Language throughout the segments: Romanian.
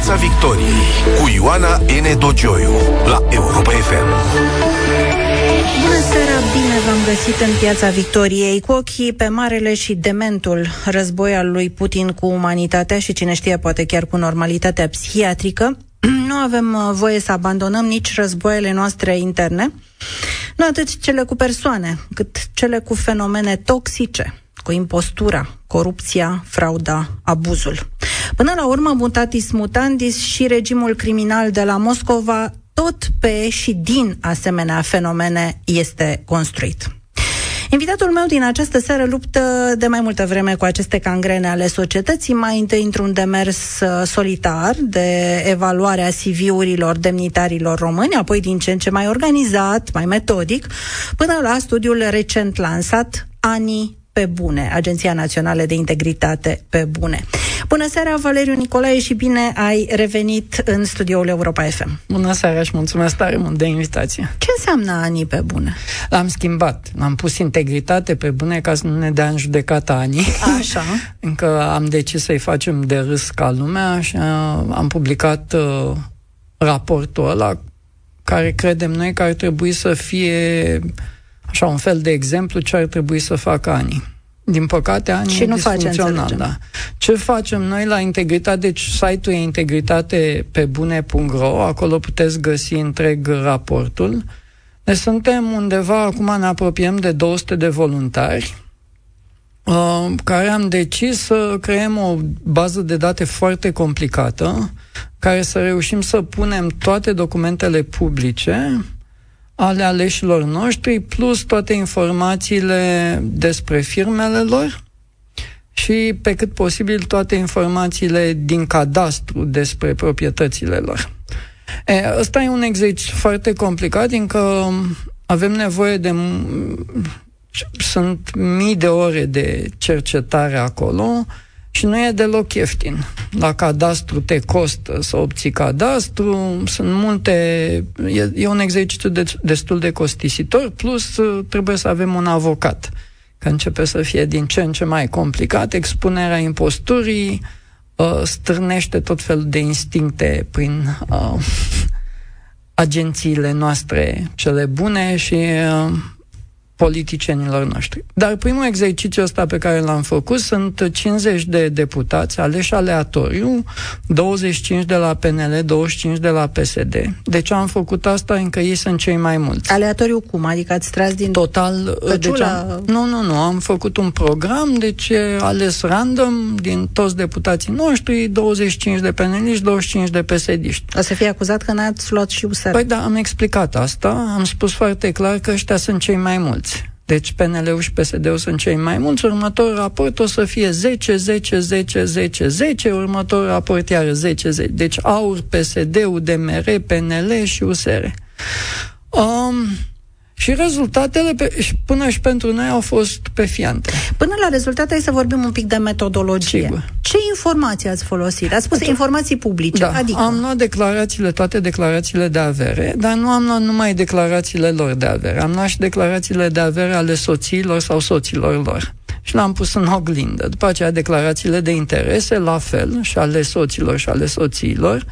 Piața Victoriei cu Ioana N. Dogioiu la Europa FM. Bună seara, bine v-am găsit în Piața Victoriei cu ochii pe marele și dementul război al lui Putin cu umanitatea și cine știe poate chiar cu normalitatea psihiatrică. Nu avem uh, voie să abandonăm nici războaiele noastre interne, nu atât cele cu persoane, cât cele cu fenomene toxice, cu impostura, corupția, frauda, abuzul. Până la urmă, mutatis mutandis și regimul criminal de la Moscova tot pe și din asemenea fenomene este construit. Invitatul meu din această seară luptă de mai multă vreme cu aceste cangrene ale societății, mai întâi într-un demers uh, solitar de evaluare a CV-urilor demnitarilor români, apoi din ce în ce mai organizat, mai metodic, până la studiul recent lansat, Anii pe bune, Agenția Națională de Integritate pe bune. Bună seara, Valeriu Nicolae, și bine ai revenit în studioul Europa FM. Bună seara și mulțumesc tare mult de invitație. Ce înseamnă anii pe bune? L-am schimbat. L-am pus integritate pe bune ca să nu ne dea în judecată anii. Așa. Încă am decis să-i facem de râs ca lumea și uh, am publicat uh, raportul ăla care credem noi că ar trebui să fie așa un fel de exemplu ce ar trebui să facă anii. Din păcate, ani și nu facem, da. Ce facem noi la integritate? Deci site-ul e integritate pe bune.ro, acolo puteți găsi întreg raportul. Ne suntem undeva, acum ne apropiem de 200 de voluntari, uh, care am decis să creăm o bază de date foarte complicată, care să reușim să punem toate documentele publice, ale aleșilor noștri, plus toate informațiile despre firmele lor și, pe cât posibil, toate informațiile din cadastru despre proprietățile lor. E, ăsta e un exercițiu foarte complicat, încă avem nevoie de... Sunt mii de ore de cercetare acolo, și nu e deloc ieftin. La cadastru te costă să obții cadastru, sunt multe, e, e un exercițiu de, destul de costisitor, plus uh, trebuie să avem un avocat, că începe să fie din ce în ce mai complicat, expunerea imposturii uh, strânește tot felul de instincte prin uh, agențiile noastre cele bune și uh, politicienilor noștri. Dar primul exercițiu ăsta pe care l-am făcut sunt 50 de deputați aleși aleatoriu, 25 de la PNL, 25 de la PSD. De ce am făcut asta? Încă ei sunt cei mai mulți. Aleatoriu cum? Adică ați tras din Total, deci am, nu, nu, nu, am făcut un program, deci ales random din toți deputații noștri, 25 de PNL și 25 de psd O să fie acuzat că n-ați luat și USR. Păi da, am explicat asta, am spus foarte clar că ăștia sunt cei mai mulți mulți. Deci PNL-ul și PSD-ul sunt cei mai mulți. Următorul raport o să fie 10, 10, 10, 10, 10. Următorul raport iar 10, 10. Deci AUR, PSD-ul, DMR, PNL și USR. Um, și rezultatele pe, și până și pentru noi au fost pe fiante. Până la rezultate, hai să vorbim un pic de metodologie. Sigur. Ce informații ați folosit? Ați spus Atunci, informații publice. Da, adică? am luat declarațiile, toate declarațiile de avere, dar nu am luat numai declarațiile lor de avere. Am luat și declarațiile de avere ale soțiilor sau soților lor și l-am pus în oglindă. După aceea, declarațiile de interese, la fel, și ale soților și ale soțiilor.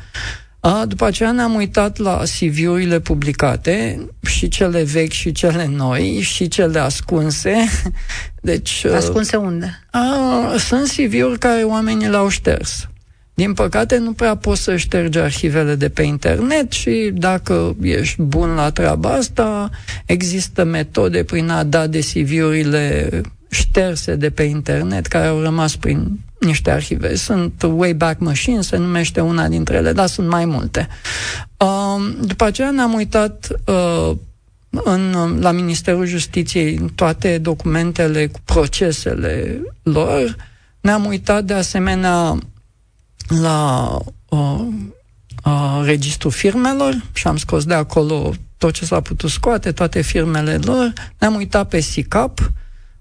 A, după aceea ne-am uitat la CV-urile publicate, și cele vechi și cele noi, și cele ascunse. Deci, ascunse unde? A, sunt CV-uri care oamenii le-au șters. Din păcate, nu prea poți să ștergi arhivele de pe internet și dacă ești bun la treaba asta, există metode prin a da de CV-urile șterse de pe internet, care au rămas prin niște arhive. Sunt Wayback Machine, se numește una dintre ele, dar sunt mai multe. Uh, după aceea ne-am uitat uh, în, la Ministerul Justiției toate documentele cu procesele lor. Ne-am uitat de asemenea la uh, uh, registrul firmelor și am scos de acolo tot ce s-a putut scoate, toate firmele lor. Ne-am uitat pe SICAP,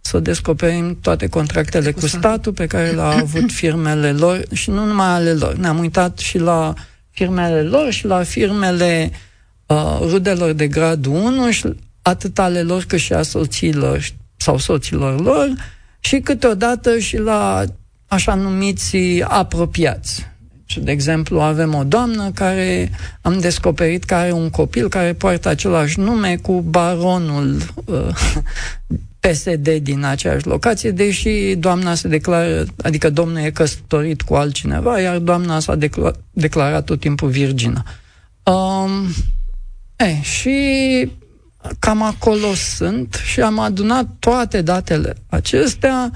să descoperim toate contractele cu statul pe care le-au avut firmele lor și nu numai ale lor. Ne-am uitat și la firmele lor și la firmele uh, rudelor de gradul 1 și atât ale lor cât și a soților sau soților lor și câteodată și la așa numiți apropiați. Deci De exemplu, avem o doamnă care am descoperit că are un copil care poartă același nume cu baronul uh, PSD din aceeași locație, deși doamna se declară, adică domnul e căsătorit cu altcineva, iar doamna s-a decla- declarat tot timpul virgină. Um, e, și cam acolo sunt și am adunat toate datele acestea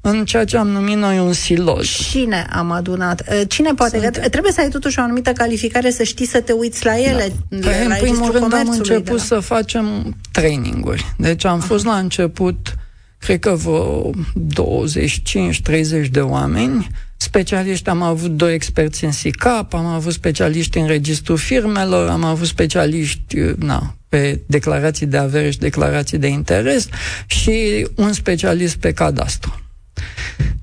în ceea ce am numit noi un siloz. Cine am adunat? Cine poate? Sunt... Trebuie să ai totuși o anumită calificare să știi să te uiți la ele. Da. La păi, în primul rând am început să facem traininguri. Deci am Aha. fost la început cred că vreo 25-30 de oameni specialiști, am avut doi experți în SICAP, am avut specialiști în registrul firmelor, am avut specialiști na, pe declarații de avere și declarații de interes și un specialist pe cadastru.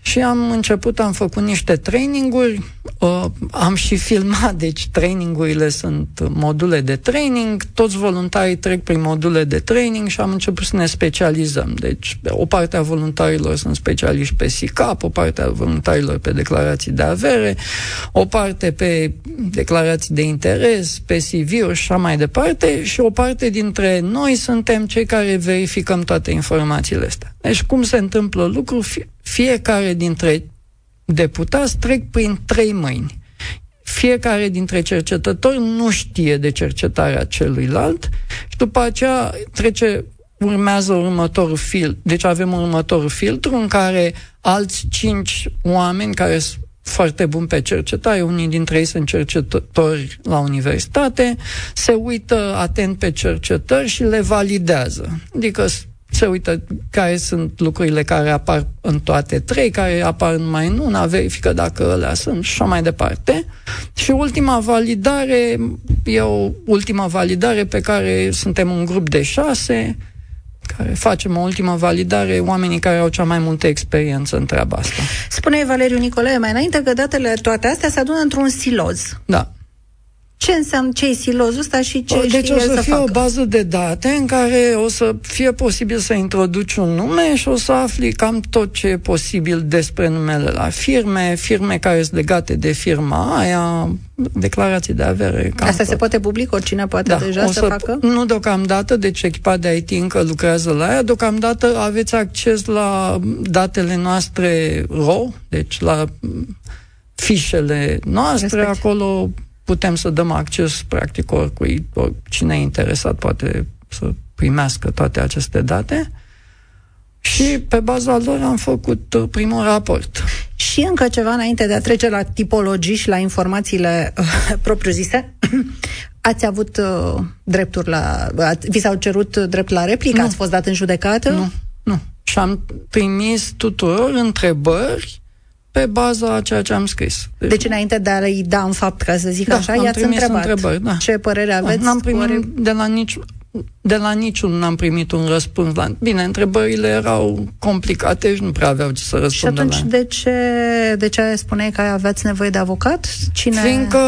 Și am început, am făcut niște traininguri, uh, am și filmat, deci trainingurile sunt module de training, toți voluntarii trec prin module de training și am început să ne specializăm. Deci o parte a voluntarilor sunt specialiști pe SICAP, o parte a voluntarilor pe declarații de avere, o parte pe declarații de interes, pe CV-uri și așa mai departe și o parte dintre noi suntem cei care verificăm toate informațiile astea. Deci cum se întâmplă lucrul? Fiecare dintre deputați trec prin trei mâini. Fiecare dintre cercetători nu știe de cercetarea celuilalt și după aceea trece urmează următorul filtru. Deci avem următorul filtru în care alți cinci oameni care sunt foarte buni pe cercetare, unii dintre ei sunt cercetători la universitate, se uită atent pe cercetări și le validează. Adică se uită care sunt lucrurile care apar în toate trei, care apar numai în una, verifică dacă alea sunt și așa mai departe. Și ultima validare, e o ultima validare pe care suntem un grup de șase, care facem o ultimă validare, oamenii care au cea mai multă experiență în treaba asta. Spune Valeriu Nicolae mai înainte că datele toate astea se adună într-un siloz. Da ce înseamnă ce silozul ăsta și ce Deci o să, să fie facă. o bază de date în care o să fie posibil să introduci un nume și o să afli cam tot ce e posibil despre numele la firme, firme care sunt legate de firma aia, declarații de avere. Cam Asta tot. se poate public, oricine poate da, deja să, să facă? Nu deocamdată, deci echipa de IT încă lucrează la ea, deocamdată aveți acces la datele noastre RAW, deci la fișele noastre, Respect. acolo putem să dăm acces practic oricui, cine e interesat poate să primească toate aceste date și pe baza lor am făcut uh, primul raport. Și încă ceva înainte de a trece la tipologii și la informațiile uh, propriu-zise. Ați avut uh, drepturi la... Ați, vi s-au cerut drept la replică? Nu. Ați fost dat în judecată? Nu, nu. Și am trimis tuturor întrebări pe baza a ceea ce am scris. Deci, deci înainte de a-i da în fapt, ca să zic da, așa, i-ați întrebat întrebări, da. ce părere aveți? Da, n-am primit ori... de la nici de la niciun n-am primit un răspuns. La... Bine, întrebările erau complicate și nu prea aveau ce să răspundă Și atunci la... de ce, de ce spuneai că aveați nevoie de avocat? Cine... Fiindcă,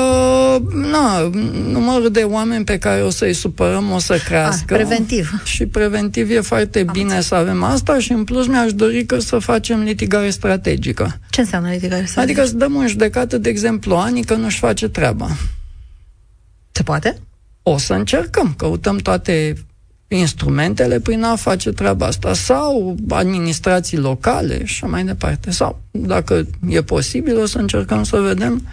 na, numărul de oameni pe care o să-i supărăm o să crească. Ah, preventiv. Și preventiv e foarte Am bine să avem asta și în plus mi-aș dori că să facem litigare strategică. Ce înseamnă litigare strategică? Adică să dăm în judecată, de exemplu, Ani că nu-și face treaba. Se poate? O să încercăm, căutăm toate instrumentele prin a face treaba asta sau administrații locale și așa mai departe. Sau, dacă e posibil, o să încercăm să vedem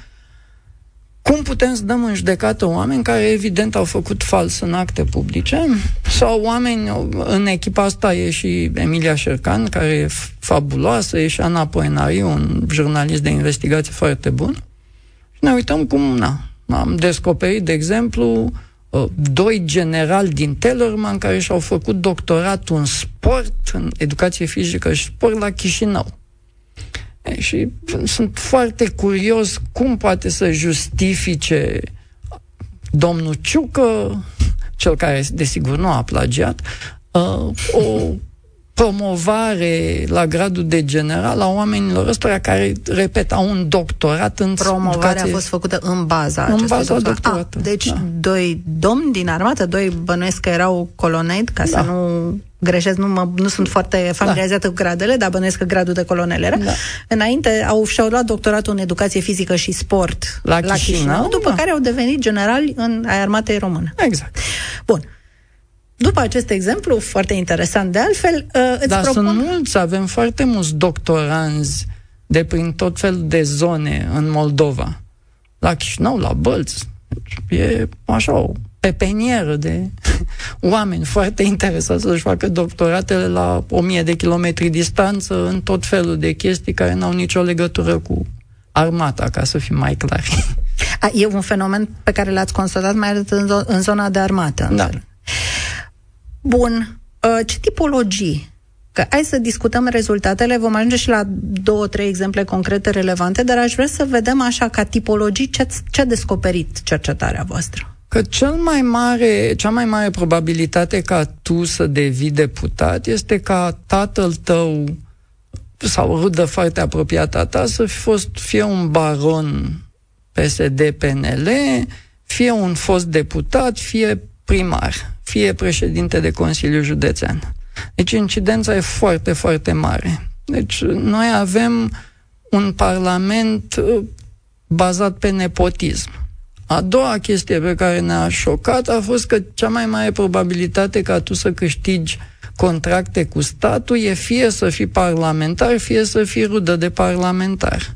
cum putem să dăm în judecată oameni care evident au făcut fals în acte publice sau oameni, în echipa asta e și Emilia Șercan, care e fabuloasă, e și Ana Poenariu, un jurnalist de investigație foarte bun. Și ne uităm cum, na, am descoperit, de exemplu, Uh, doi generali din Tellerman care și-au făcut doctoratul în sport, în educație fizică și sport la Chișinău. E, și sunt foarte curios cum poate să justifice domnul Ciucă, cel care desigur nu a plagiat, uh, o promovare la gradul de general a oamenilor ăstora care, repet, au un doctorat în Promovarea educație. a fost făcută în baza În baza doctoratului. Ah, deci da. doi domni din armată, doi bănuiesc că erau coloneli, ca da. să nu greșesc, nu, mă, nu sunt foarte familiarizată da. cu gradele, dar bănuiesc că gradul de colonel era. Da. Înainte au, și-au luat doctoratul în educație fizică și sport la, la Chișinău, Chișinău după da. care au devenit generali în armatei română. Exact. Bun. După acest exemplu, foarte interesant de altfel, uh, îți Dar propun... sunt mulți, avem foarte mulți doctoranzi de prin tot felul de zone în Moldova. La Chișinău, la Bălți. E așa o pepenieră de oameni foarte interesați să-și facă doctoratele la o mie de kilometri distanță în tot felul de chestii care n-au nicio legătură cu armata, ca să fim mai clari. A, e un fenomen pe care l-ați constatat mai ales în, zo- în zona de armată. Da. Bun. Uh, ce tipologii? Că hai să discutăm rezultatele, vom ajunge și la două, trei exemple concrete relevante, dar aș vrea să vedem așa ca tipologii ce, ce a descoperit cercetarea voastră. Că cel mai mare, cea mai mare probabilitate ca tu să devii deputat este ca tatăl tău sau rudă foarte apropiată a ta să fi fost fie un baron PSD-PNL, fie un fost deputat, fie primar, fie președinte de Consiliu Județean. Deci incidența e foarte, foarte mare. Deci noi avem un parlament uh, bazat pe nepotism. A doua chestie pe care ne-a șocat a fost că cea mai mare probabilitate ca tu să câștigi contracte cu statul e fie să fii parlamentar, fie să fii rudă de parlamentar.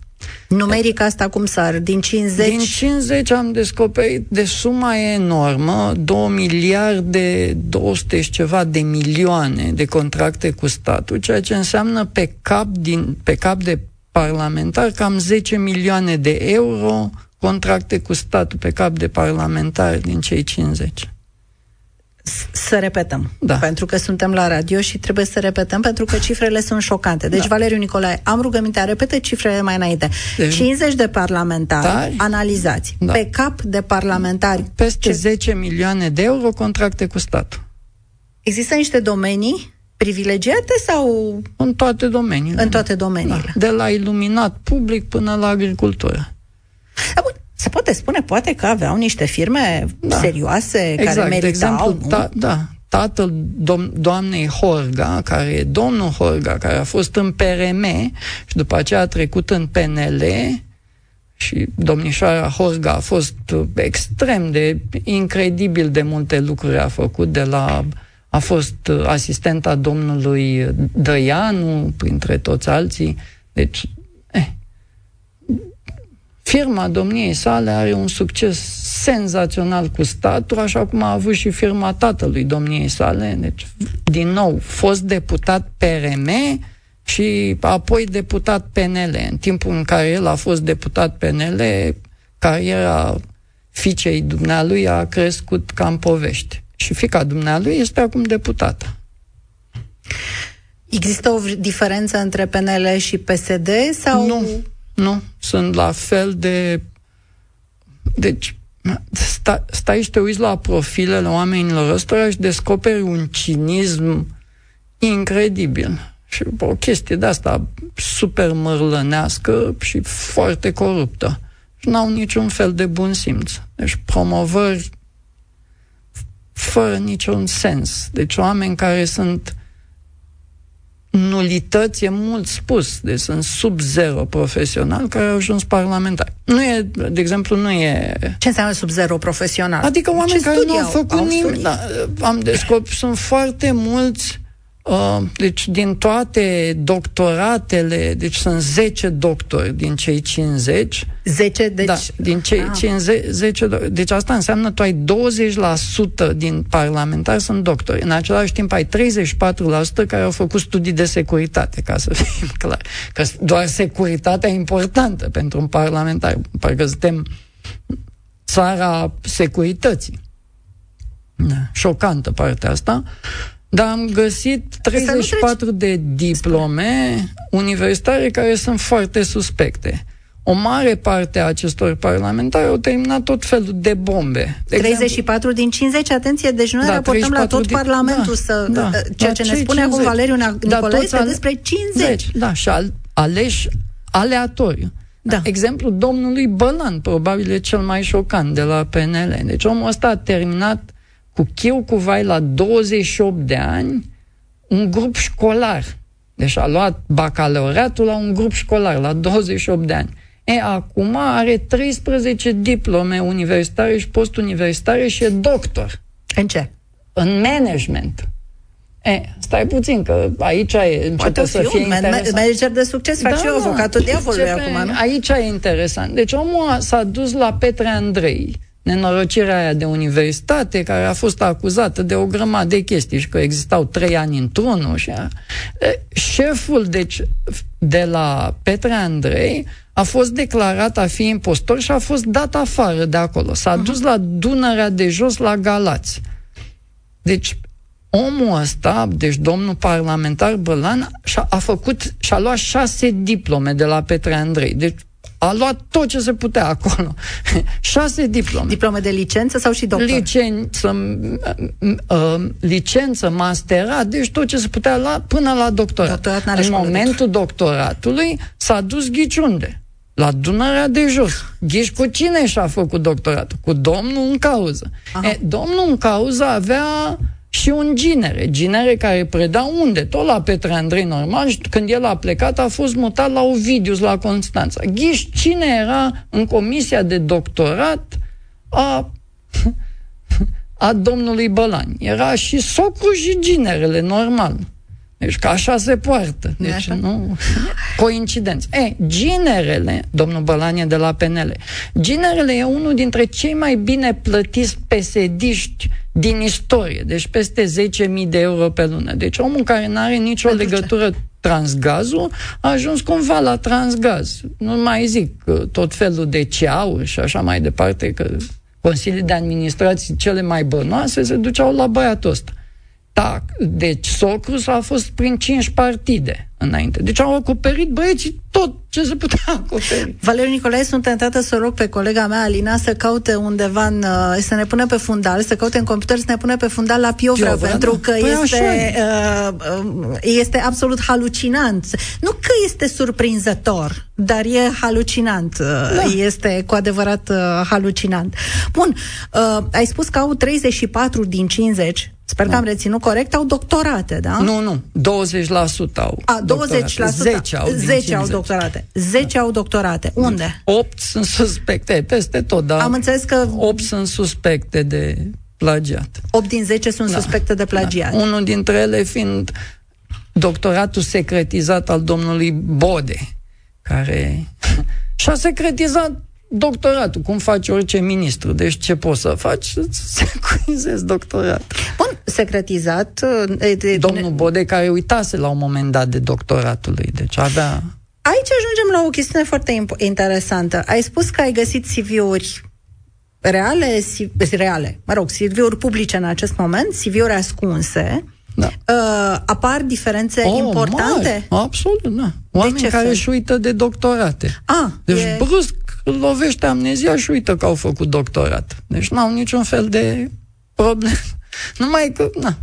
Numeric asta cum sar? Din 50? Din 50 am descoperit de suma enormă, 2 miliarde 200 și ceva de milioane de contracte cu statul, ceea ce înseamnă pe cap, din, pe cap de parlamentar cam 10 milioane de euro contracte cu statul pe cap de parlamentar din cei 50 să repetăm, da. pentru că suntem la radio și trebuie să repetăm pentru că cifrele sunt șocante. Deci, da. Valeriu Nicolae, am rugămintea, repete cifrele mai înainte. Deci, 50 de parlamentari tari, analizați da. pe cap de parlamentari. Peste ce... 10 milioane de euro contracte cu statul. Există niște domenii privilegiate sau... În toate domeniile. În toate domeniile. Da. De la iluminat public până la agricultură. Da, bun. Se poate spune, poate că aveau niște firme da. serioase exact. care meritau, de exemplu, nu? Da, da, tatăl dom- doamnei Horga, care e domnul Horga, care a fost în PRM și după aceea a trecut în PNL și domnișoara Horga a fost extrem de incredibil de multe lucruri a făcut de la a fost asistenta domnului Dăianu, printre toți alții. Deci, eh, firma domniei sale are un succes senzațional cu statul, așa cum a avut și firma tatălui domniei sale. Deci, din nou, fost deputat PRM și apoi deputat PNL. În timpul în care el a fost deputat PNL, cariera fiicei dumnealui a crescut ca în povești. Și fica dumnealui este acum deputată. Există o diferență între PNL și PSD sau... Nu, nu, sunt la fel de... Deci, sta, stai și te uiți la profilele oamenilor ăstora și descoperi un cinism incredibil. Și o chestie de asta super mărlănească și foarte coruptă. Și n-au niciun fel de bun simț. Deci promovări fără niciun sens. Deci oameni care sunt nulități e mult spus, deci sunt sub zero profesional care au ajuns parlamentari. Nu e, de exemplu, nu e... Ce înseamnă sub zero profesional? Adică oameni Ce care nu au făcut nimic. Da, am descoperit, sunt foarte mulți Uh, deci din toate doctoratele, deci sunt 10 doctori din cei 50. 10, deci... Da, din cei ah. 50, 10, deci asta înseamnă tu ai 20% din parlamentari sunt doctori. În același timp ai 34% care au făcut studii de securitate, ca să fim clar. Că doar securitatea e importantă pentru un parlamentar. Parcă suntem țara securității. Da, șocantă partea asta. Dar am găsit 34 de diplome universitare care sunt foarte suspecte. O mare parte a acestor parlamentari au terminat tot felul de bombe. De 34 exemplu, din 50, atenție, deci noi da, raportăm la tot din, Parlamentul da, să, da, ceea ce ne spune 50, acum Valeriu Nicolae da, este ale, despre 50. Da, și al, aleși aleatoriu. Da. Exemplu domnului Bălan, probabil e cel mai șocant de la PNL. Deci omul ăsta a terminat cu cheu cu vai la 28 de ani un grup școlar. Deci a luat bacalaureatul la un grup școlar, la 28 de ani. E, acum are 13 diplome universitare și postuniversitare și e doctor. În ce? În management. E, stai puțin, că aici e, începe Poate să fi fie un man- interesant. manager de succes, fac și eu avocatul diavolului începe- acum, nu? Aici e interesant. Deci omul a- s-a dus la Petre Andrei, nenorocirea aia de universitate, care a fost acuzată de o grămadă de chestii și că existau trei ani într-unul. Și a... E, Șeful, deci, de la Petre Andrei a fost declarat a fi impostor și a fost dat afară de acolo. S-a dus la Dunărea de jos, la Galați. Deci, omul ăsta, deci domnul parlamentar Bălan, și-a, a făcut, și-a luat șase diplome de la Petre Andrei. Deci a luat tot ce se putea acolo. șase diplome. Diplome de licență sau și doctor? Licență, m- m- uh, licență, masterat, deci tot ce se putea la, până la doctorat. Doctorat n-are În școală, momentul doctoratului s-a dus ghiciunde. La Dunărea de jos. Ghiși cu cine și-a făcut doctoratul? Cu domnul în cauză. Aha. E, domnul în cauză avea și un ginere. Ginere care preda unde? Tot la Petre Andrei normal și când el a plecat a fost mutat la Ovidius, la Constanța. Ghiși cine era în comisia de doctorat a a domnului Bălani. Era și socru și ginerele, normal. Deci că așa se poartă. Nu-i Deci așa? nu... Coincidență. E, ginerele, domnul Bălani e de la PNL, ginerele e unul dintre cei mai bine plătiți pesediști din istorie. Deci peste 10.000 de euro pe lună. Deci omul care nu are nicio Pentru ce? legătură transgazul a ajuns cumva la transgaz. Nu mai zic că tot felul de ceauri și așa mai departe, că consilii de administrații cele mai bănoase se duceau la băiatul ăsta. Da, deci Socrus a fost prin cinci partide înainte. Deci au acoperit băieții tot ce se putea acoperi. Valeriu Nicolae, sunt tentată să rog pe colega mea, Alina, să caute undeva, în, uh, să ne pună pe fundal, să caute în computer, să ne pună pe fundal la Piovra, Piovra, pentru da. că Păi este, așa e. uh, uh, este absolut halucinant. Nu că este surprinzător, dar e halucinant. Da. Este cu adevărat uh, halucinant. Bun, uh, ai spus că au 34 din 50, sper că am reținut corect, au doctorate, da? Nu, nu, 20% au A, 20%. doctorate. 10 au din 10 au 50. doctorate. 10 au doctorate. Unde? 8 sunt suspecte, peste tot, dar Am înțeles că 8 sunt suspecte de plagiat. 8 din 10 sunt Da. suspecte de plagiat. Da. Unul dintre ele fiind doctoratul secretizat al domnului Bode, care și-a secretizat doctoratul, cum face orice ministru. Deci ce poți să faci? Să securizezi doctoratul. Bun, secretizat. uh, e, de, Domnul Bode, care uitase la un moment dat de doctoratul lui, deci avea... Aici ajungem la o chestiune foarte imp- interesantă. Ai spus că ai găsit CV-uri reale, CV, reale, mă rog, CV-uri publice în acest moment, CV-uri ascunse. Da. Uh, apar diferențe Oh, importante? Mari, absolut, da. Oameni ce care fel? își uită de doctorate. Ah, Deci e- brusc îl lovește amnezia și uită că au făcut doctorat. Deci n-au niciun fel de problemă. Numai că, na,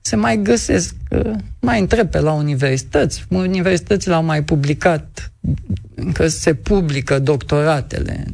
se mai găsesc, uh, mai întreb pe la universități. Universitățile au mai publicat că se publică doctoratele.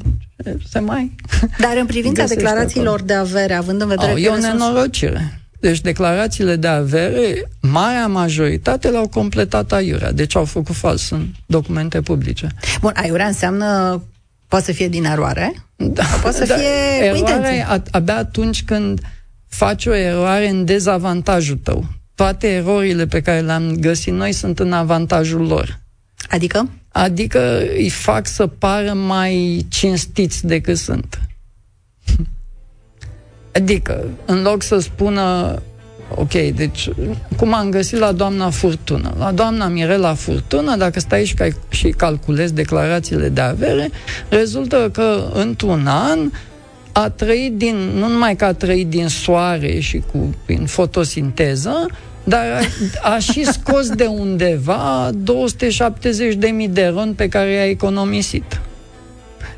Se mai... Dar în privința găsește declarațiilor acolo. de avere, având în vedere Au, că e o ele sunt nenorocire. Deci declarațiile de avere, marea majoritate le-au completat aiurea. Deci au făcut fals în documente publice. Bun, aiurea înseamnă poate să fie din eroare, Da, poate să fie cu eroarea intenție. e a- abia atunci când faci o eroare în dezavantajul tău. Toate erorile pe care le-am găsit noi sunt în avantajul lor. Adică? Adică îi fac să pară mai cinstiți decât sunt. Adică, în loc să spună, ok, deci, cum am găsit la doamna Furtună? La doamna Mirela Furtună, dacă stai și, cal- și calculezi declarațiile de avere, rezultă că într-un an a trăit din, nu numai că a trăit din soare și cu, prin fotosinteză, dar a, a și scos de undeva 270.000 de ron pe care i-a economisit.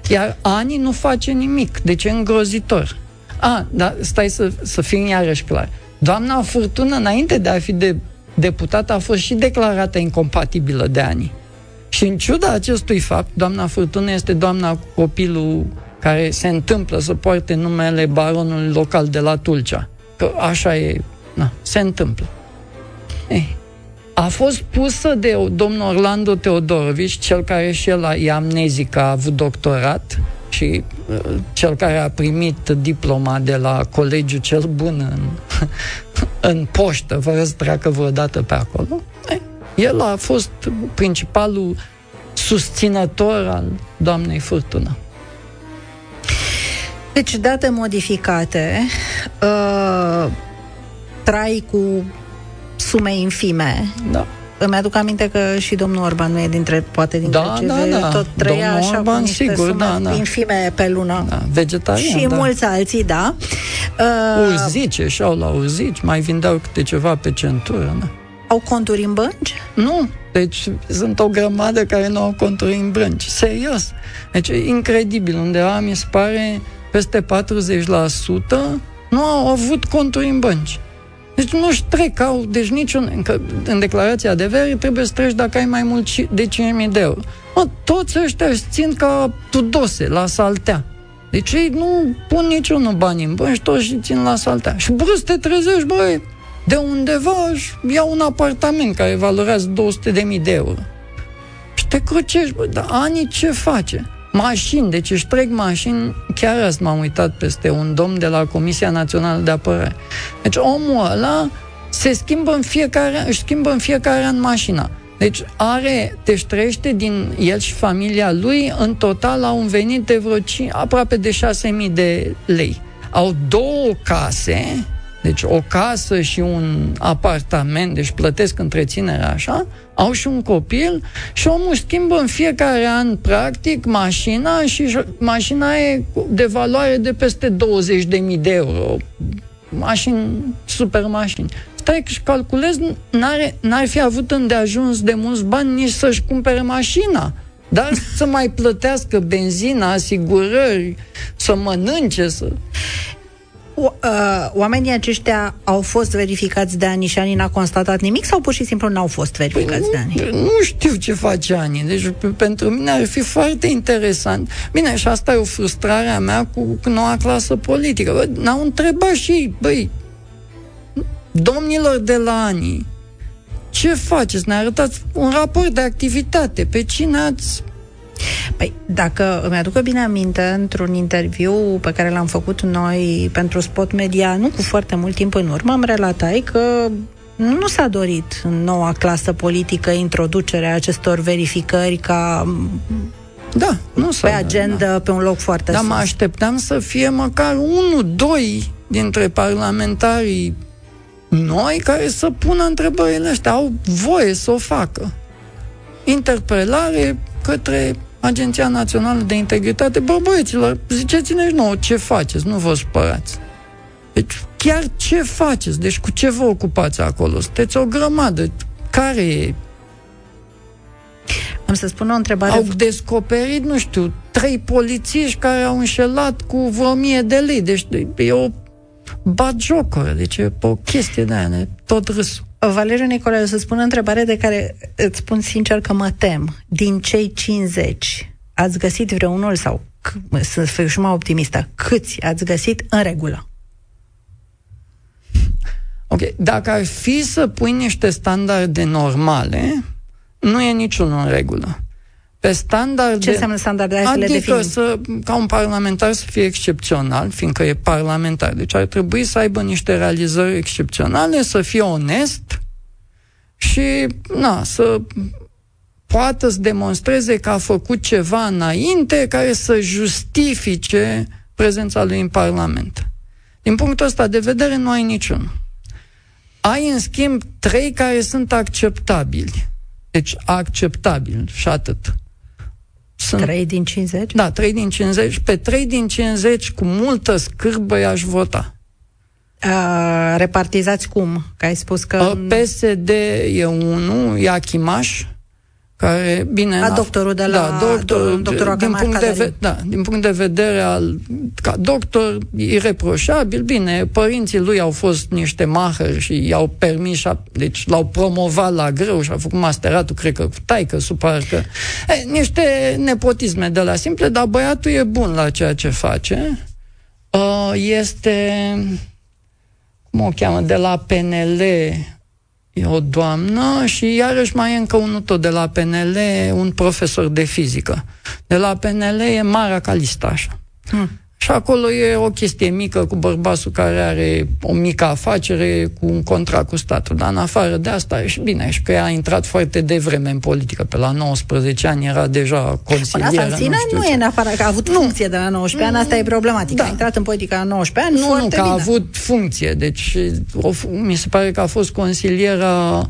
Iar Ani nu face nimic, deci e îngrozitor. A, dar stai să, să fim iarăși clar. Doamna Furtună, înainte de a fi de deputată, a fost și declarată incompatibilă de Ani. Și în ciuda acestui fapt, doamna Furtună este doamna cu copilul care se întâmplă să poarte numele baronului local de la Tulcea. Că așa e, na, se întâmplă. Ei, a fost pusă de domnul Orlando Teodorovici, cel care și el e amnezic, a avut doctorat și uh, cel care a primit diploma de la colegiul cel bun în, în poștă, fără să treacă vreodată pe acolo. El a fost principalul susținător al doamnei Furtună. Deci, date modificate, uh, trai cu sume infime. Da. Îmi aduc aminte că și domnul Orban nu e dintre, poate dintre da, ce da, da. tot trăia domnul așa Orban, cu niște sigur, sume da, da. infime pe lună. Da, vegetarian, Și da. mulți alții, da. Uh, urzice, și-au la urzici, mai vindeau câte ceva pe centură, da. Au conturi în bănci? Nu, deci sunt o grămadă care nu au conturi în bănci. Serios. Deci e incredibil. Undeva mi se pare peste 40% nu au avut conturi în bănci. Deci nu-și trec, au, deci niciun, că în declarația de veri trebuie să treci dacă ai mai mult de 5.000 de euro. Mă, toți ăștia își țin ca tudose la saltea. Deci ei nu pun niciunul bani în bănci, toți și țin la saltea. Și brusc te trezești, băi, de undeva își iau un apartament care valorează 200.000 de euro. Și te crucești, bă, dar anii ce face? Mașini, deci își trec mașini, chiar azi m-am uitat peste un domn de la Comisia Națională de Apărare. Deci omul ăla se schimbă în fiecare, își schimbă în fiecare an mașina. Deci are, deci trăiește din el și familia lui, în total au un venit de vreo 5, aproape de 6.000 de lei. Au două case, deci o casă și un apartament, deci plătesc întreținerea așa, au și un copil și omul schimbă în fiecare an, practic, mașina și mașina e de valoare de peste 20.000 de euro. Mașini, super mașini. Stai și calculez, n-are, n-ar fi avut îndeajuns de mulți bani nici să-și cumpere mașina. Dar să mai plătească benzina, asigurări, să mănânce, să... O, uh, oamenii aceștia au fost verificați de ani și ani n-a constatat nimic sau pur și simplu n-au fost verificați păi, de ani? Nu știu ce face ani. Deci pentru mine ar fi foarte interesant. Bine, și asta e o frustrare a mea cu noua clasă politică. Bă, n-au întrebat și ei, băi, domnilor de la ani, ce faceți? Ne arătați un raport de activitate. Pe cine ați Păi, dacă îmi aduc bine aminte, într-un interviu pe care l-am făcut noi pentru Spot Media, nu cu foarte mult timp în urmă, am relatat că nu s-a dorit în noua clasă politică introducerea acestor verificări ca da, nu pe agenda, da. pe un loc foarte Dar sus. mă așteptam să fie măcar unul, doi dintre parlamentarii noi care să pună întrebările astea. Au voie să o facă. Interpelare către Agenția Națională de Integritate, bă, băieților, ziceți-ne nouă ce faceți, nu vă spărați. Deci, chiar ce faceți? Deci, cu ce vă ocupați acolo? Sunteți o grămadă. Care e? Am să spun o întrebare. Au descoperit, nu știu, trei polițiști care au înșelat cu vreo mie de lei. Deci, e o bagiocoră. Deci, e o chestie de aia, tot râsul. Valeriu Nicolae, o să spun o întrebare de care îți spun sincer că mă tem. Din cei 50, ați găsit vreunul sau, să fiu și mai optimistă, câți ați găsit în regulă? Ok, dacă ar fi să pui niște standarde normale, nu e niciunul în regulă. Pe standarde... Ce înseamnă standarde? Hai adică să, ca un parlamentar să fie excepțional, fiindcă e parlamentar. Deci ar trebui să aibă niște realizări excepționale, să fie onest și, na, să poată să demonstreze că a făcut ceva înainte care să justifice prezența lui în Parlament. Din punctul ăsta de vedere, nu ai niciun. Ai, în schimb, trei care sunt acceptabili. Deci, acceptabil și atât. Sunt... 3 din 50? Da, 3 din 50. Pe 3 din 50, cu multă scârbă, i-aș vota. Uh, repartizați cum? Că ai spus că... PSD e unul, Iachimaș, care, bine... A, doctorul de la... Da, doctor, doctorul din, punct de, da, din punct de vedere al... Ca doctor, ireproșabil, bine, părinții lui au fost niște mahări și i-au permis, deci l-au promovat la greu și a făcut masteratul, cred că cu taică, suparcă. E, niște nepotisme de la simple, dar băiatul e bun la ceea ce face. Uh, este... Cum o cheamă? De la PNL e o doamnă și iarăși mai e încă unul tot de la PNL, un profesor de fizică. De la PNL e Mara Calista, așa. Hmm. Și acolo e o chestie mică cu bărbatul care are o mică afacere cu un contract cu statul. Dar în afară de asta, și bine, și că ea a intrat foarte devreme în politică. Pe la 19 ani era deja consilieră. Asta în sine nu, nu e în afară, că a avut funcție de la 19 ani, asta e problematic. Da. A intrat în politică la 19 ani, Nu, nu, că bine. a avut funcție. Deci o, mi se pare că a fost consiliera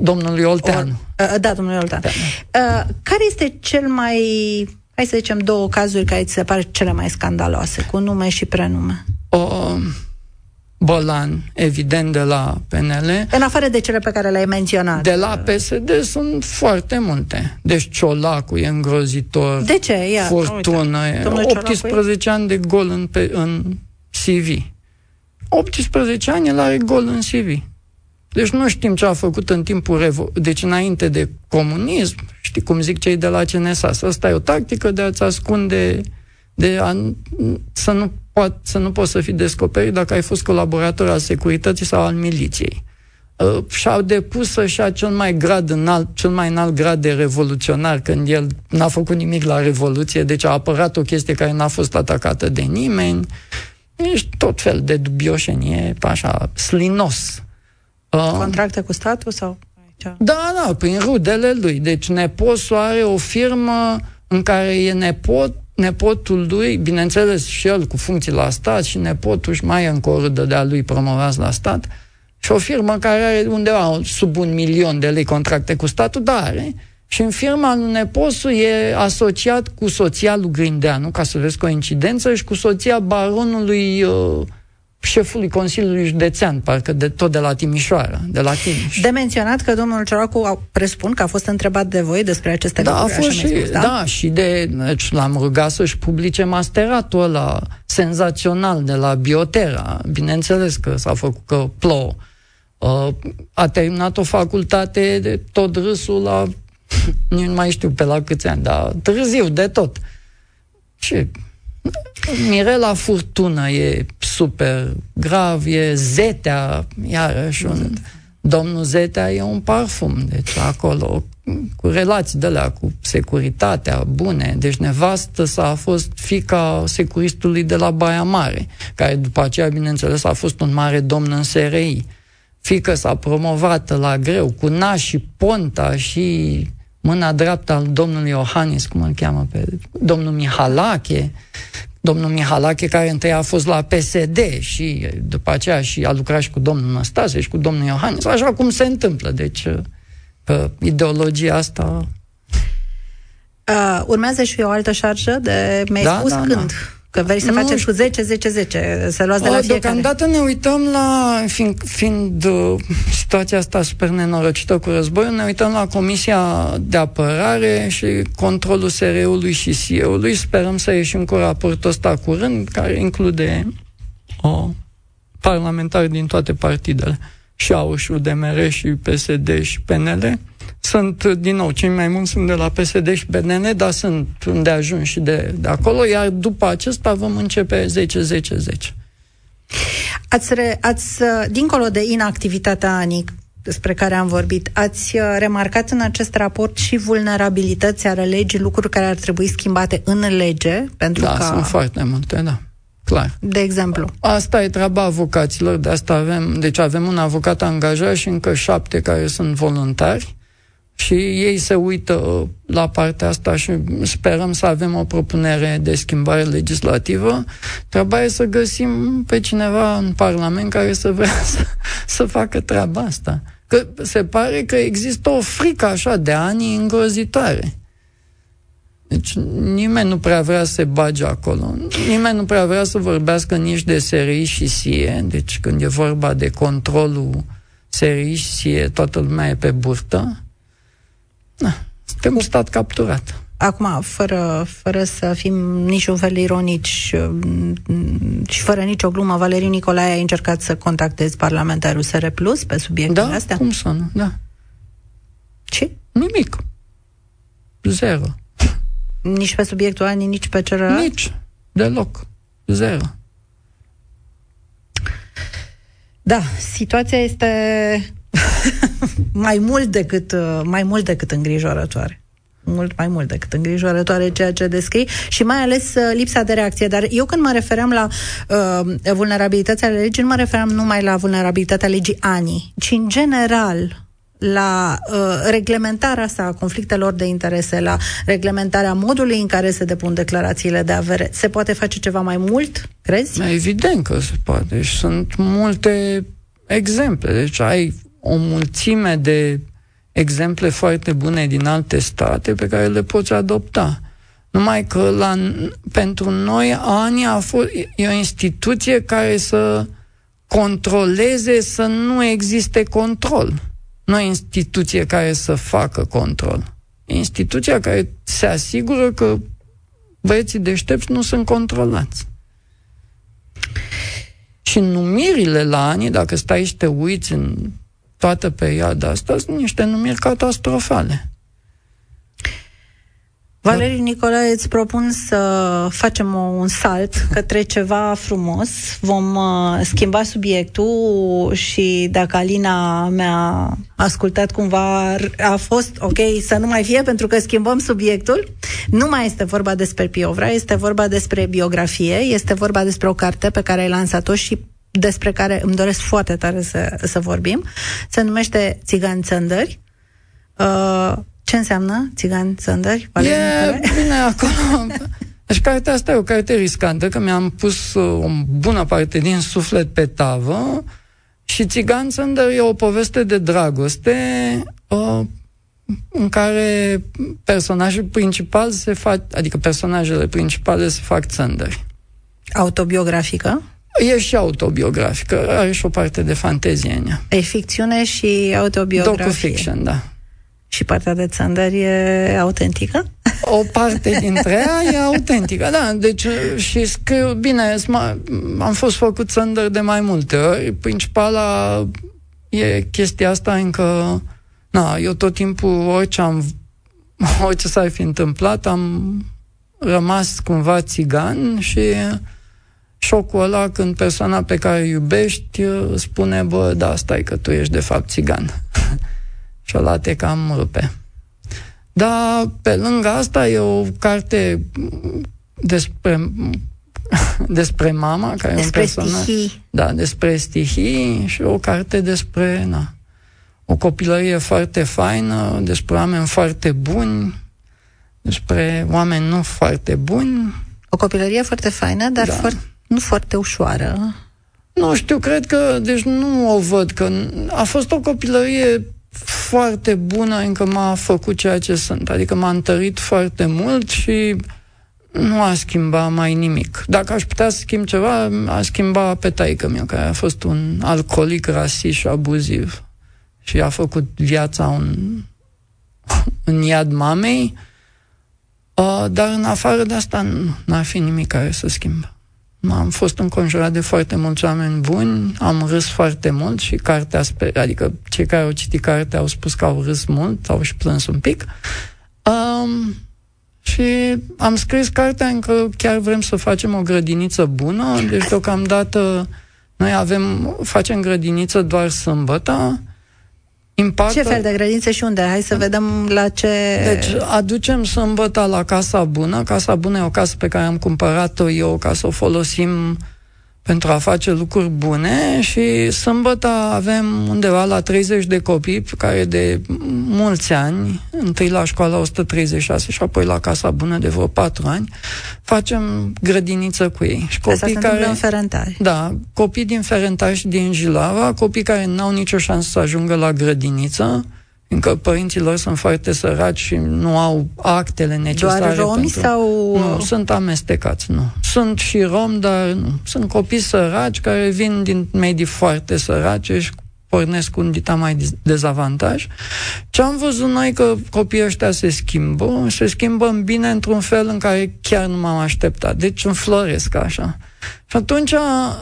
domnului Olteanu. O, da, domnului Olteanu. Da. Care este cel mai hai să zicem, două cazuri care ți se pare cele mai scandaloase, cu nume și prenume. O, Bolan, evident, de la PNL. În afară de cele pe care le-ai menționat. De la PSD sunt foarte multe. Deci Ciolacu e îngrozitor. De ce? Ia, Furtună. E 18 ani de gol în, pe, în CV. 18 ani el are gol în CV. Deci nu știm ce a făcut în timpul revo- deci înainte de comunism, știi cum zic cei de la CNSAS. Asta e o tactică de a-ți ascunde, de a, să, nu poat, să nu poți să fii descoperit dacă ai fost colaborator al securității sau al miliției. Uh, și-au depus așa cel mai grad înalt, cel mai înalt grad de revoluționar când el n-a făcut nimic la revoluție, deci a apărat o chestie care n-a fost atacată de nimeni. Ești tot fel de dubioșenie, așa, slinos Uh, Contracte cu statul sau? Da, da, prin rudele lui. Deci neposul are o firmă în care e nepot, nepotul lui, bineînțeles și el cu funcții la stat și nepotul și mai e încă o rudă de-a lui promovați la stat și o firmă care are undeva sub un milion de lei contracte cu statul, dar are. Și în firma lui neposul e asociat cu soția lui Grindeanu, ca să vezi coincidență, și cu soția baronului uh, șefului Consiliului Județean, parcă de, tot de la Timișoara, de la Timiș. De menționat că domnul Ciolacu, presupun că a fost întrebat de voi despre aceste da, lucruri, a fost și, spus, da? da, și de, deci l-am rugat să-și publice masteratul ăla senzațional de la Biotera. Bineînțeles că s-a făcut că plouă. Uh, a terminat o facultate de tot râsul la, nu mai știu pe la câți ani, dar târziu de tot. Și Mirela Furtună e super grav, e Zetea, iarăși un... Domnul Zetea e un parfum, deci acolo, cu relații de la cu securitatea bune. Deci nevastă sa a fost fica securistului de la Baia Mare, care după aceea, bineînțeles, a fost un mare domn în SRI. Fică s-a promovat la greu, cu nașii Ponta și mâna dreaptă al domnului Iohannis, cum îl cheamă pe domnul Mihalache, domnul Mihalache, care întâi a fost la PSD și după aceea și a lucrat și cu domnul Năstase și cu domnul Iohannis, așa cum se întâmplă. Deci, că ideologia asta... Uh, urmează și o altă șarjă de... Mi-ai da, spus da, când? Da. Că vrei să faceți cu 10, 10, 10, să luați de la fiecare. Deocamdată ne uităm la, fiind, fiind uh, situația asta super nenorocită cu războiul, ne uităm la Comisia de Apărare și controlul SRE-ului și SIE-ului. Sperăm să ieșim cu raportul ăsta curând, care include o parlamentari din toate partidele și AUș, UDMR și PSD și PNL sunt, din nou, cei mai mulți sunt de la PSD și PNN, dar sunt unde ajung și de, de acolo, iar după acesta vom începe 10-10-10. Ați, re, ați, dincolo de inactivitatea ANIC, despre care am vorbit, ați uh, remarcat în acest raport și vulnerabilități ale legii, lucruri care ar trebui schimbate în lege? Pentru da, ca... sunt foarte multe, da. Clar. De exemplu. Asta e treaba avocaților, de asta avem, deci avem un avocat angajat și încă șapte care sunt voluntari și ei se uită uh, la partea asta și sperăm să avem o propunere de schimbare legislativă. Treaba e să găsim pe cineva în Parlament care să vrea să, să facă treaba asta. Că se pare că există o frică așa de ani îngrozitoare. Deci nimeni nu prea vrea să se bage acolo. Nimeni nu prea vrea să vorbească nici de SRI și SIE. Deci când e vorba de controlul SRI și SIE, toată lumea e pe burtă. Da, suntem un stat capturat. Acum, fără, fără să fim niciun fel ironici mm, și fără nicio glumă, Valeriu Nicolae a încercat să contactezi parlamentarul SR Plus pe subiectele da? astea? cum să nu, da. Ce? Nimic. Zero. Nici pe subiectul anii, nici pe celălalt? Nici. Deloc. Zero. Da, situația este mai mult decât uh, mai mult decât îngrijorătoare mult mai mult decât îngrijorătoare ceea ce descrii și mai ales uh, lipsa de reacție. Dar eu când mă refeream la uh, vulnerabilitatea legii, nu mă refeream numai la vulnerabilitatea legii anii, ci în general la uh, reglementarea asta a conflictelor de interese, la reglementarea modului în care se depun declarațiile de avere. Se poate face ceva mai mult, crezi? Evident că se poate și sunt multe exemple. Deci ai o mulțime de exemple foarte bune din alte state pe care le poți adopta. Numai că la, pentru noi ANI a fost, e o instituție care să controleze să nu existe control. Nu e instituție care să facă control. E instituția care se asigură că băieții deștepți nu sunt controlați. Și numirile la ani, dacă stai și te uiți în toată perioada asta, sunt niște numiri catastrofale. Valerii Nicolae, îți propun să facem o, un salt către ceva frumos. Vom uh, schimba subiectul și dacă Alina mi-a ascultat cumva, a fost ok să nu mai fie pentru că schimbăm subiectul. Nu mai este vorba despre Piovra, este vorba despre biografie, este vorba despre o carte pe care ai lansat-o și despre care îmi doresc foarte tare să, să vorbim. Se numește Țigan Țăndări. Uh, ce înseamnă țigan țăndări? E bine acolo. Deci cartea asta e o carte riscantă, că mi-am pus uh, o bună parte din suflet pe tavă și Țigan Țăndări e o poveste de dragoste uh, în care personajul principal se fac, adică personajele principale se fac țăndări. Autobiografică? E și autobiografică, are și o parte de fantezie în ea. E ficțiune și autobiografie. Docu-fiction, da. Și partea de țăndări e autentică? O parte dintre ea e autentică, da. Deci și scriu, bine, am fost făcut țăndări de mai multe ori. Principala e chestia asta încă... Na, eu tot timpul, orice am orice s-ar fi întâmplat, am rămas cumva țigan și șocul ăla când persoana pe care iubești spune, bă, da, stai că tu ești de fapt țigan. și ăla te cam rupe. Dar pe lângă asta e o carte despre despre mama, care despre e un personaj. Stihii. Da, despre stihii și o carte despre na, o copilărie foarte faină, despre oameni foarte buni, despre oameni nu foarte buni. O copilărie foarte faină, dar da. foarte, nu foarte ușoară. Nu știu, cred că, deci nu o văd, că a fost o copilărie foarte bună, încă m-a făcut ceea ce sunt. Adică m-a întărit foarte mult și nu a schimbat mai nimic. Dacă aș putea să schimb ceva, a schimba pe taică meu, care a fost un alcoolic rasist și abuziv. Și a făcut viața un, în iad mamei, uh, dar în afară de asta nu ar fi nimic care să schimbă. Am fost înconjurat de foarte mulți oameni buni, am râs foarte mult și cartea, adică cei care au citit cartea au spus că au râs mult, au și plâns un pic. Um, și am scris cartea încă chiar vrem să facem o grădiniță bună, deci deocamdată noi avem, facem grădiniță doar sâmbătă, Impactul... Ce fel de grădințe și unde? Hai să vedem la ce... Deci aducem sâmbătă la Casa Bună. Casa Bună e o casă pe care am cumpărat-o eu ca să o folosim pentru a face lucruri bune și sâmbătă avem undeva la 30 de copii care de mulți ani, întâi la școala 136 și apoi la Casa Bună de vreo 4 ani, facem grădiniță cu ei. Și copii Asta care, în Ferentari. Da, copii din Ferentari și din Jilava, copii care n-au nicio șansă să ajungă la grădiniță, încă părinții lor sunt foarte săraci și nu au actele necesare. Doar romi pentru... sau... Nu, sunt amestecați, nu. Sunt și romi, dar nu. Sunt copii săraci care vin din medii foarte sărace și pornesc un dita mai dezavantaj. Ce am văzut noi că copiii ăștia se schimbă, se schimbă în bine într-un fel în care chiar nu m-am așteptat. Deci înfloresc așa. Și atunci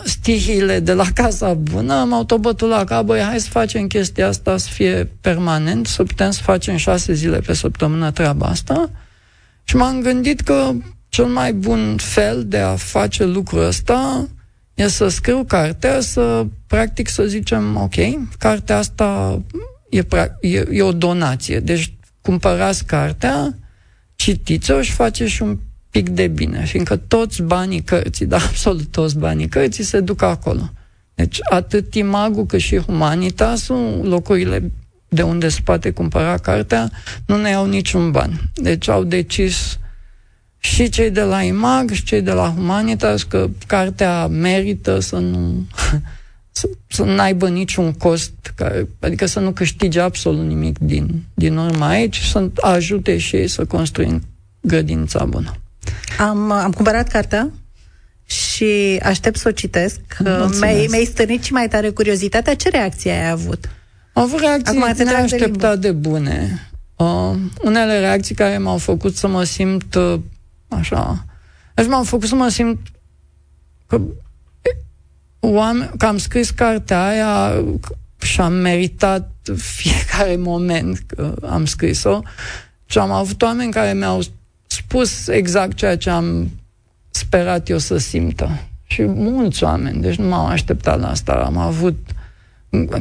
stihiile de la Casa Bună m-au tobătut la cap, băi, hai să facem chestia asta să fie permanent, să putem să facem șase zile pe săptămână treaba asta. Și m-am gândit că cel mai bun fel de a face lucrul ăsta e să scriu cartea, să practic să zicem, ok, cartea asta e, e, e o donație. Deci cumpărați cartea, citiți-o și faceți și un pic de bine, fiindcă toți banii cărții, dar absolut toți banii cărții se duc acolo. Deci atât Imagu cât și Humanitasul, locurile de unde se poate cumpăra cartea, nu ne iau niciun ban. Deci au decis și cei de la IMAG și cei de la Humanitas că cartea merită să nu să, să nu aibă niciun cost, care, adică să nu câștige absolut nimic din, din urma aici, să ajute și ei să construim grădința bună. Am, am cumpărat cartea și aștept să o citesc. Mi-ai, mi-ai stănit și mai tare curiozitatea. Ce reacție ai avut? Am avut reacții Acum, neașteptat de, de bune. Uh, unele reacții care m-au făcut să mă simt uh, așa... Deci m-au făcut să mă simt că, oameni, că am scris cartea aia și am meritat fiecare moment că am scris-o și am avut oameni care mi-au spus exact ceea ce am sperat eu să simtă. Și mulți oameni, deci nu m-am așteptat la asta. Am avut,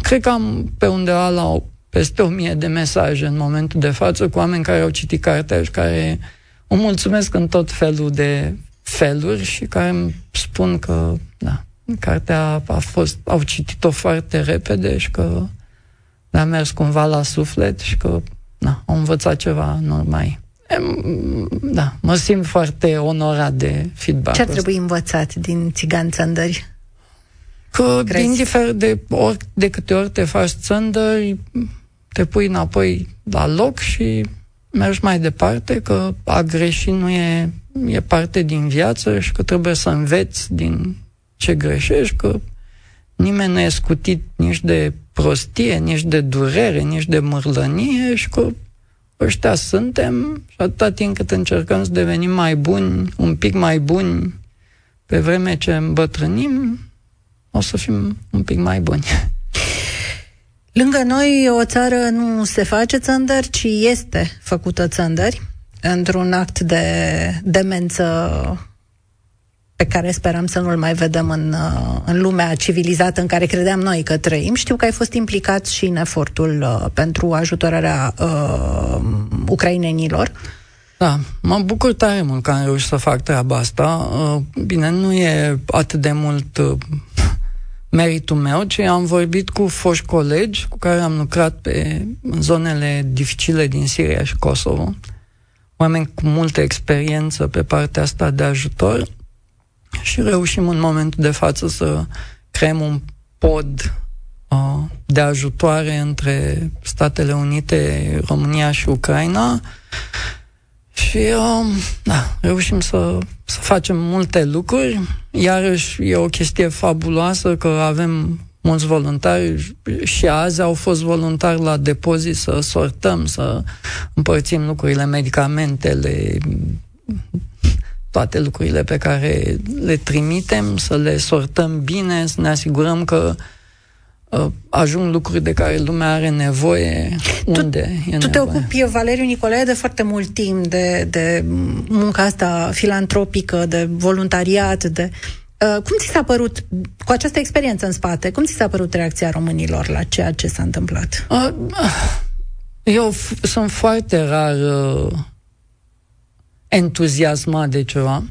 cred că am pe undeva la o, peste o mie de mesaje în momentul de față cu oameni care au citit cartea și care o mulțumesc în tot felul de feluri și care îmi spun că, da, cartea a fost, au citit-o foarte repede și că le-a mers cumva la suflet și că, da, au învățat ceva în urma ei. Da, mă simt foarte onorat de feedback. Ce ar trebui învățat din țigan țăndări? Că, Crezi? indiferent de, ori, de câte ori te faci țăndări, te pui înapoi la loc și mergi mai departe, că a greși nu e, e parte din viață și că trebuie să înveți din ce greșești, că nimeni nu e scutit nici de prostie, nici de durere, nici de mărlănie și că ăștia suntem și atâta timp cât încercăm să devenim mai buni, un pic mai buni, pe vreme ce îmbătrânim, o să fim un pic mai buni. Lângă noi, o țară nu se face țăndări, ci este făcută țăndări într-un act de demență pe care speram să nu-l mai vedem în, uh, în lumea civilizată în care credeam noi că trăim. Știu că ai fost implicat și în efortul uh, pentru ajutorarea uh, ucrainenilor. Da, mă bucur tare mult că am reușit să fac treaba asta. Uh, bine, nu e atât de mult uh, meritul meu, ci am vorbit cu foști colegi cu care am lucrat pe, în zonele dificile din Siria și Kosovo, oameni cu multă experiență pe partea asta de ajutor. Și reușim în momentul de față să creăm un pod uh, de ajutoare între Statele Unite, România și Ucraina. Și uh, da, reușim să, să facem multe lucruri. Iarăși e o chestie fabuloasă că avem mulți voluntari și azi au fost voluntari la depozit să sortăm, să împărțim lucrurile, medicamentele, toate lucrurile pe care le trimitem, să le sortăm bine, să ne asigurăm că uh, ajung lucruri de care lumea are nevoie unde tu, e Tu te ocupi, Valeriu Nicolae, de foarte mult timp de, de munca asta filantropică, de voluntariat, de... Uh, cum ți s-a părut, cu această experiență în spate, cum ți s-a părut reacția românilor la ceea ce s-a întâmplat? Uh, eu f- sunt foarte rar uh, entuziasmat de ceva,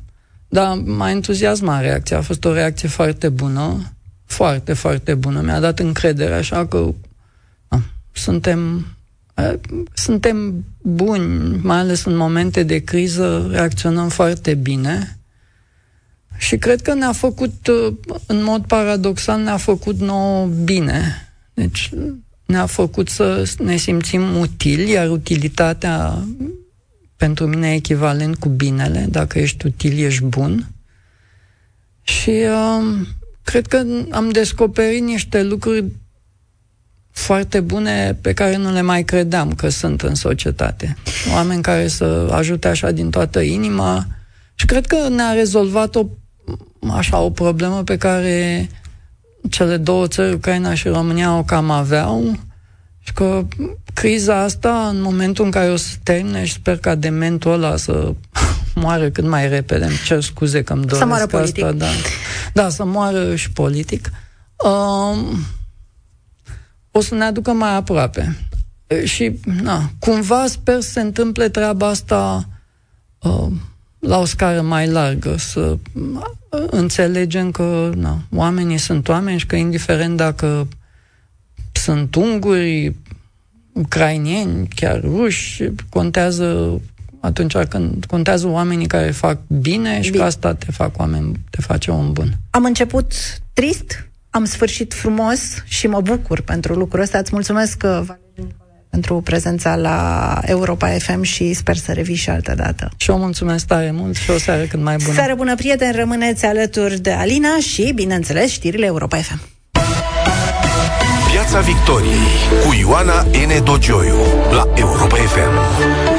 dar m-a entuziasmat reacția. A fost o reacție foarte bună, foarte, foarte bună. Mi-a dat încredere, așa că a, suntem suntem buni, mai ales în momente de criză, reacționăm foarte bine și cred că ne-a făcut, în mod paradoxal, ne-a făcut nouă bine. Deci ne-a făcut să ne simțim utili, iar utilitatea pentru mine e echivalent cu binele. Dacă ești util, ești bun. Și uh, cred că am descoperit niște lucruri foarte bune pe care nu le mai credeam că sunt în societate. Oameni care să ajute așa din toată inima și cred că ne-a rezolvat o, așa, o problemă pe care cele două țări, Ucraina și România, o cam aveau și că criza asta, în momentul în care o să termine și sper ca dementul ăla să moară cât mai repede, îmi cer scuze că îmi doresc să asta, da. Da, să moară și politic. Uh, o să ne aducă mai aproape. Și, na, cumva sper să se întâmple treaba asta uh, la o scară mai largă, să uh, înțelegem că na, oamenii sunt oameni și că indiferent dacă sunt unguri, ucrainieni, chiar ruși, contează atunci când contează oamenii care fac bine și bine. că asta te fac oameni, te face om bun. Am început trist, am sfârșit frumos și mă bucur pentru lucrul ăsta. Îți mulțumesc, uh, pentru prezența la Europa FM și sper să revii și altă dată. Și eu mulțumesc tare mult și o seară cât mai bună. Seară bună, prieteni, rămâneți alături de Alina și, bineînțeles, știrile Europa FM. Piața Victoriei cu Ioana N. Dogioiu la Europa FM.